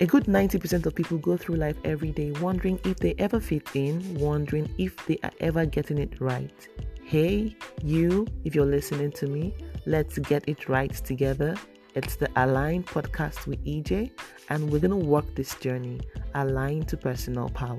A good 90% of people go through life every day wondering if they ever fit in, wondering if they are ever getting it right. Hey, you, if you're listening to me, let's get it right together. It's the Align podcast with EJ, and we're going to walk this journey aligned to personal power.